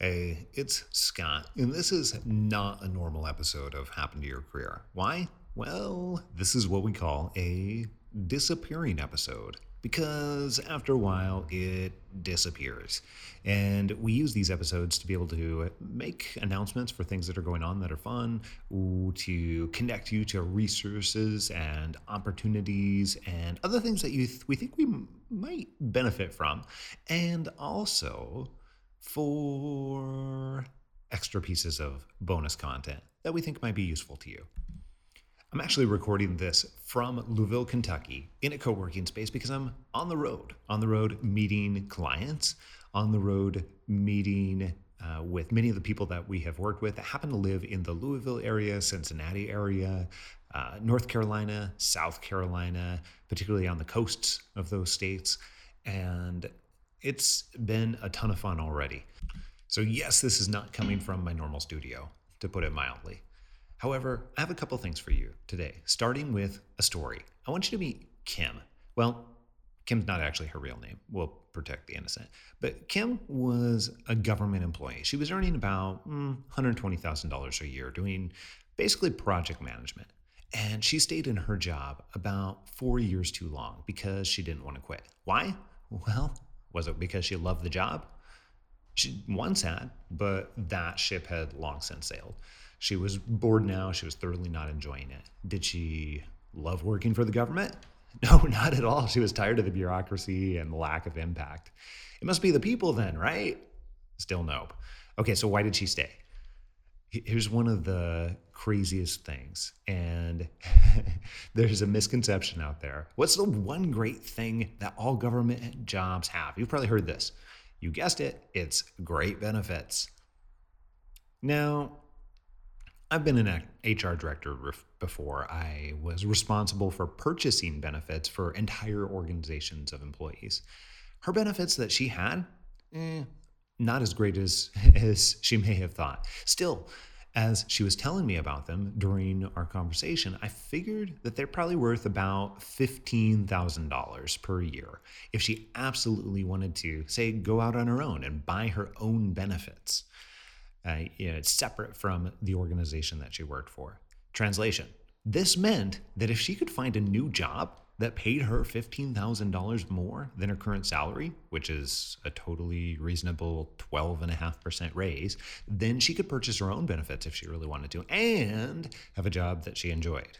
Hey, it's Scott, and this is not a normal episode of Happen to Your Career. Why? Well, this is what we call a disappearing episode because after a while it disappears. And we use these episodes to be able to make announcements for things that are going on that are fun, to connect you to resources and opportunities and other things that you th- we think we might benefit from, and also for extra pieces of bonus content that we think might be useful to you. I'm actually recording this from Louisville, Kentucky, in a co working space because I'm on the road, on the road meeting clients, on the road meeting uh, with many of the people that we have worked with that happen to live in the Louisville area, Cincinnati area, uh, North Carolina, South Carolina, particularly on the coasts of those states. And it's been a ton of fun already. So, yes, this is not coming from my normal studio, to put it mildly. However, I have a couple things for you today, starting with a story. I want you to meet Kim. Well, Kim's not actually her real name. We'll protect the innocent. But Kim was a government employee. She was earning about mm, $120,000 a year doing basically project management. And she stayed in her job about four years too long because she didn't want to quit. Why? Well, was it because she loved the job? She once had, but that ship had long since sailed. She was bored now. She was thoroughly not enjoying it. Did she love working for the government? No, not at all. She was tired of the bureaucracy and lack of impact. It must be the people then, right? Still nope. Okay, so why did she stay? Here's one of the craziest things, and there's a misconception out there. What's the one great thing that all government jobs have? You've probably heard this. You guessed it, it's great benefits. Now, I've been an HR director before. I was responsible for purchasing benefits for entire organizations of employees. Her benefits that she had, eh, not as great as, as she may have thought. Still, as she was telling me about them during our conversation, I figured that they're probably worth about $15,000 per year if she absolutely wanted to, say, go out on her own and buy her own benefits. Uh, you know, it's separate from the organization that she worked for. Translation This meant that if she could find a new job that paid her $15,000 more than her current salary, which is a totally reasonable 12.5% raise, then she could purchase her own benefits if she really wanted to and have a job that she enjoyed.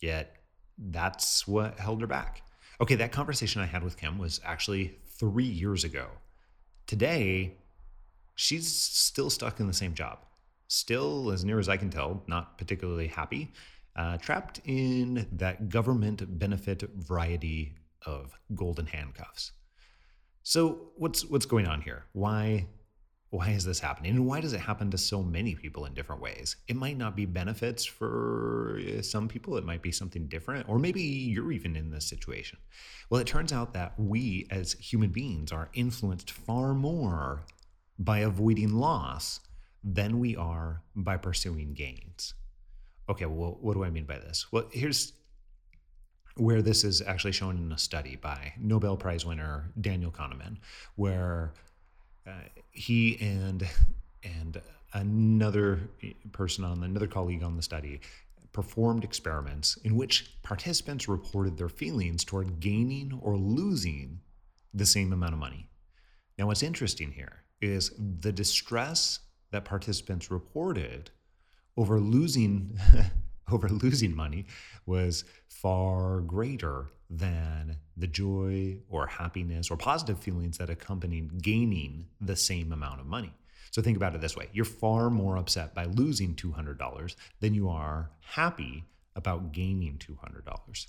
Yet that's what held her back. Okay, that conversation I had with Kim was actually three years ago. Today, she's still stuck in the same job. Still, as near as I can tell, not particularly happy, uh, trapped in that government benefit variety of golden handcuffs. So, what's what's going on here? Why why is this happening? And why does it happen to so many people in different ways? It might not be benefits for uh, some people, it might be something different, or maybe you're even in this situation. Well, it turns out that we as human beings are influenced far more by avoiding loss than we are by pursuing gains. Okay, well, what do I mean by this? Well, here's where this is actually shown in a study by Nobel Prize winner Daniel Kahneman, where uh, he and and another person on another colleague on the study performed experiments in which participants reported their feelings toward gaining or losing the same amount of money. Now, what's interesting here is the distress that participants reported over losing over losing money was far greater than the joy or happiness or positive feelings that accompanied gaining the same amount of money. So think about it this way you're far more upset by losing $200 than you are happy about gaining $200.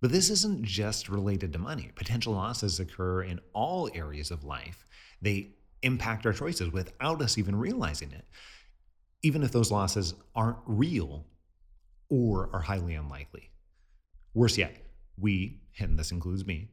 But this isn't just related to money. Potential losses occur in all areas of life. They impact our choices without us even realizing it, even if those losses aren't real or are highly unlikely. Worse yet, we, and this includes me,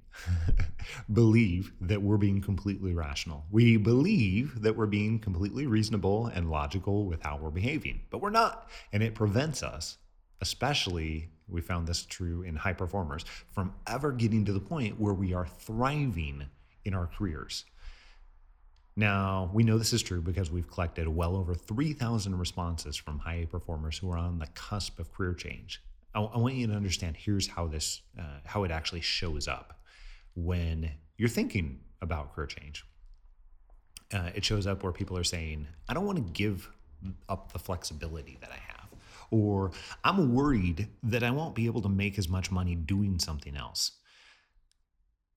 believe that we're being completely rational. We believe that we're being completely reasonable and logical with how we're behaving, but we're not. And it prevents us, especially, we found this true in high performers, from ever getting to the point where we are thriving in our careers. Now, we know this is true because we've collected well over 3,000 responses from high performers who are on the cusp of career change. I, I want you to understand here's how this, uh, how it actually shows up when you're thinking about career change. Uh, it shows up where people are saying, I don't want to give up the flexibility that I have. Or I'm worried that I won't be able to make as much money doing something else.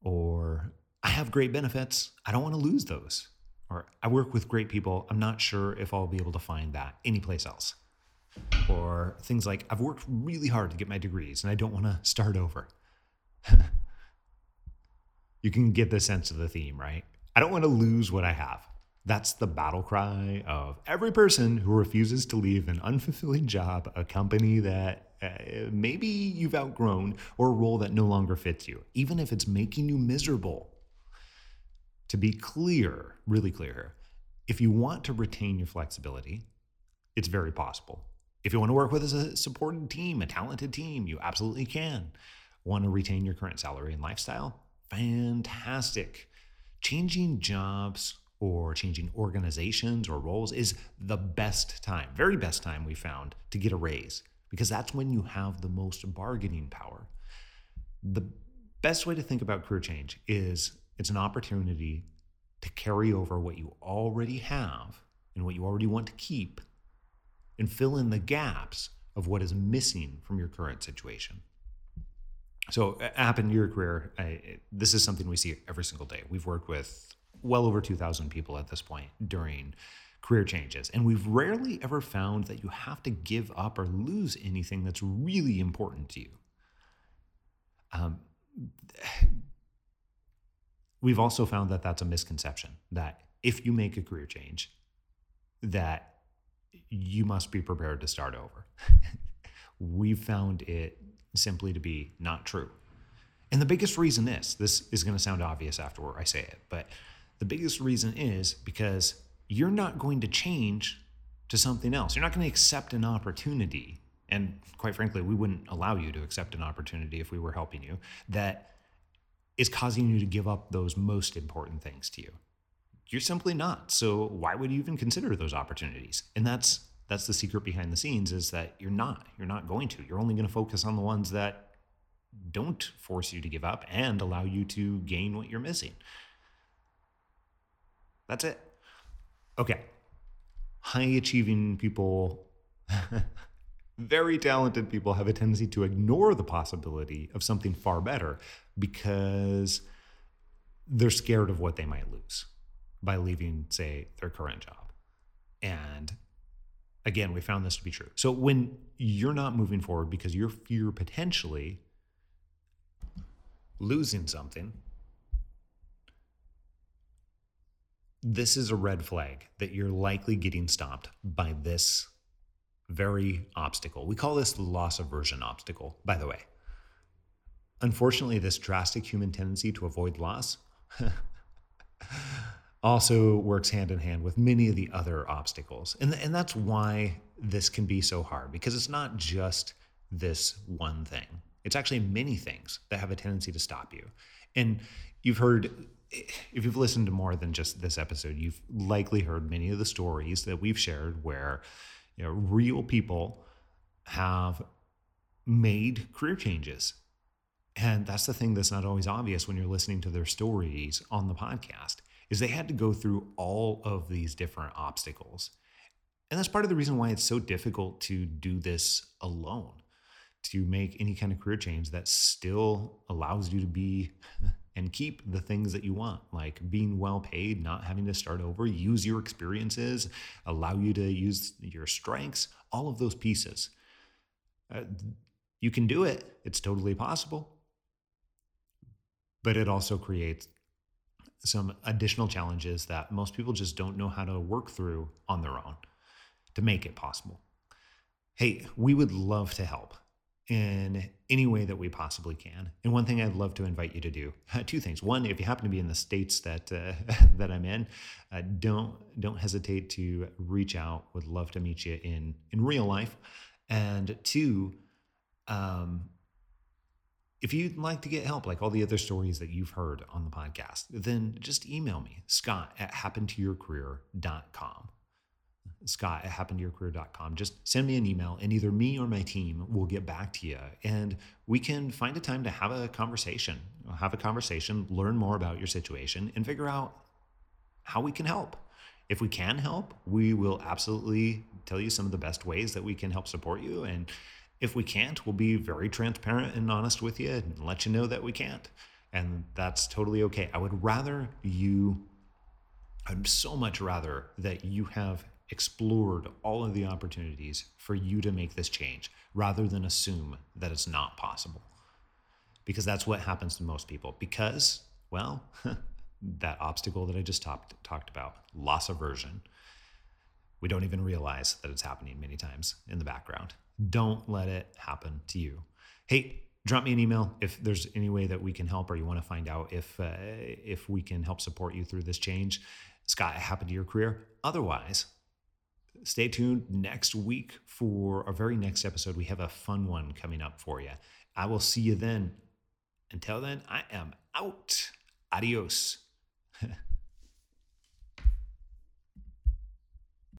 Or I have great benefits. I don't want to lose those. Or I work with great people. I'm not sure if I'll be able to find that anyplace else. Or things like I've worked really hard to get my degrees and I don't want to start over. you can get the sense of the theme, right? I don't want to lose what I have. That's the battle cry of every person who refuses to leave an unfulfilling job, a company that uh, maybe you've outgrown, or a role that no longer fits you, even if it's making you miserable. To be clear, really clear, if you want to retain your flexibility, it's very possible. If you want to work with a supported team, a talented team, you absolutely can. Want to retain your current salary and lifestyle? Fantastic. Changing jobs or changing organizations or roles is the best time, very best time we found to get a raise because that's when you have the most bargaining power. The best way to think about career change is it's an opportunity to carry over what you already have and what you already want to keep and fill in the gaps of what is missing from your current situation. So, happen in your career, I, this is something we see every single day. We've worked with well over 2,000 people at this point during career changes. And we've rarely ever found that you have to give up or lose anything that's really important to you. Um, we've also found that that's a misconception that if you make a career change, that you must be prepared to start over. we've found it simply to be not true. And the biggest reason is this is going to sound obvious after I say it, but the biggest reason is because you're not going to change to something else. You're not going to accept an opportunity. And quite frankly, we wouldn't allow you to accept an opportunity if we were helping you that is causing you to give up those most important things to you. You're simply not. So why would you even consider those opportunities? And that's that's the secret behind the scenes is that you're not. You're not going to. You're only going to focus on the ones that don't force you to give up and allow you to gain what you're missing. That's it. Okay. High achieving people, very talented people have a tendency to ignore the possibility of something far better because they're scared of what they might lose by leaving, say, their current job. And again, we found this to be true. So when you're not moving forward because you fear potentially losing something, this is a red flag that you're likely getting stopped by this very obstacle. We call this the loss aversion obstacle, by the way. Unfortunately, this drastic human tendency to avoid loss also works hand in hand with many of the other obstacles. And, and that's why this can be so hard because it's not just this one thing, it's actually many things that have a tendency to stop you. And you've heard if you've listened to more than just this episode, you've likely heard many of the stories that we've shared where you know, real people have made career changes. And that's the thing that's not always obvious when you're listening to their stories on the podcast is they had to go through all of these different obstacles. And that's part of the reason why it's so difficult to do this alone, to make any kind of career change that still allows you to be and keep the things that you want, like being well paid, not having to start over, use your experiences, allow you to use your strengths, all of those pieces. Uh, you can do it, it's totally possible. But it also creates some additional challenges that most people just don't know how to work through on their own to make it possible. Hey, we would love to help in any way that we possibly can. And one thing I'd love to invite you to do, two things. One, if you happen to be in the states that uh, that I'm in, uh, don't don't hesitate to reach out. Would love to meet you in in real life. And two, um, If you'd like to get help, like all the other stories that you've heard on the podcast, then just email me, scott at happentoyourcareer.com. Scott at happentoyourcareer.com. Just send me an email, and either me or my team will get back to you, and we can find a time to have a conversation. Have a conversation, learn more about your situation, and figure out how we can help. If we can help, we will absolutely tell you some of the best ways that we can help support you. And if we can't, we'll be very transparent and honest with you and let you know that we can't. And that's totally okay. I would rather you, I'd so much rather that you have explored all of the opportunities for you to make this change rather than assume that it's not possible. Because that's what happens to most people. Because, well, that obstacle that I just talked, talked about, loss aversion, we don't even realize that it's happening many times in the background. Don't let it happen to you. Hey, drop me an email if there's any way that we can help or you want to find out if uh, if we can help support you through this change. Scott, happen to your career. Otherwise, stay tuned next week for our very next episode. We have a fun one coming up for you. I will see you then. Until then, I am out. Adios.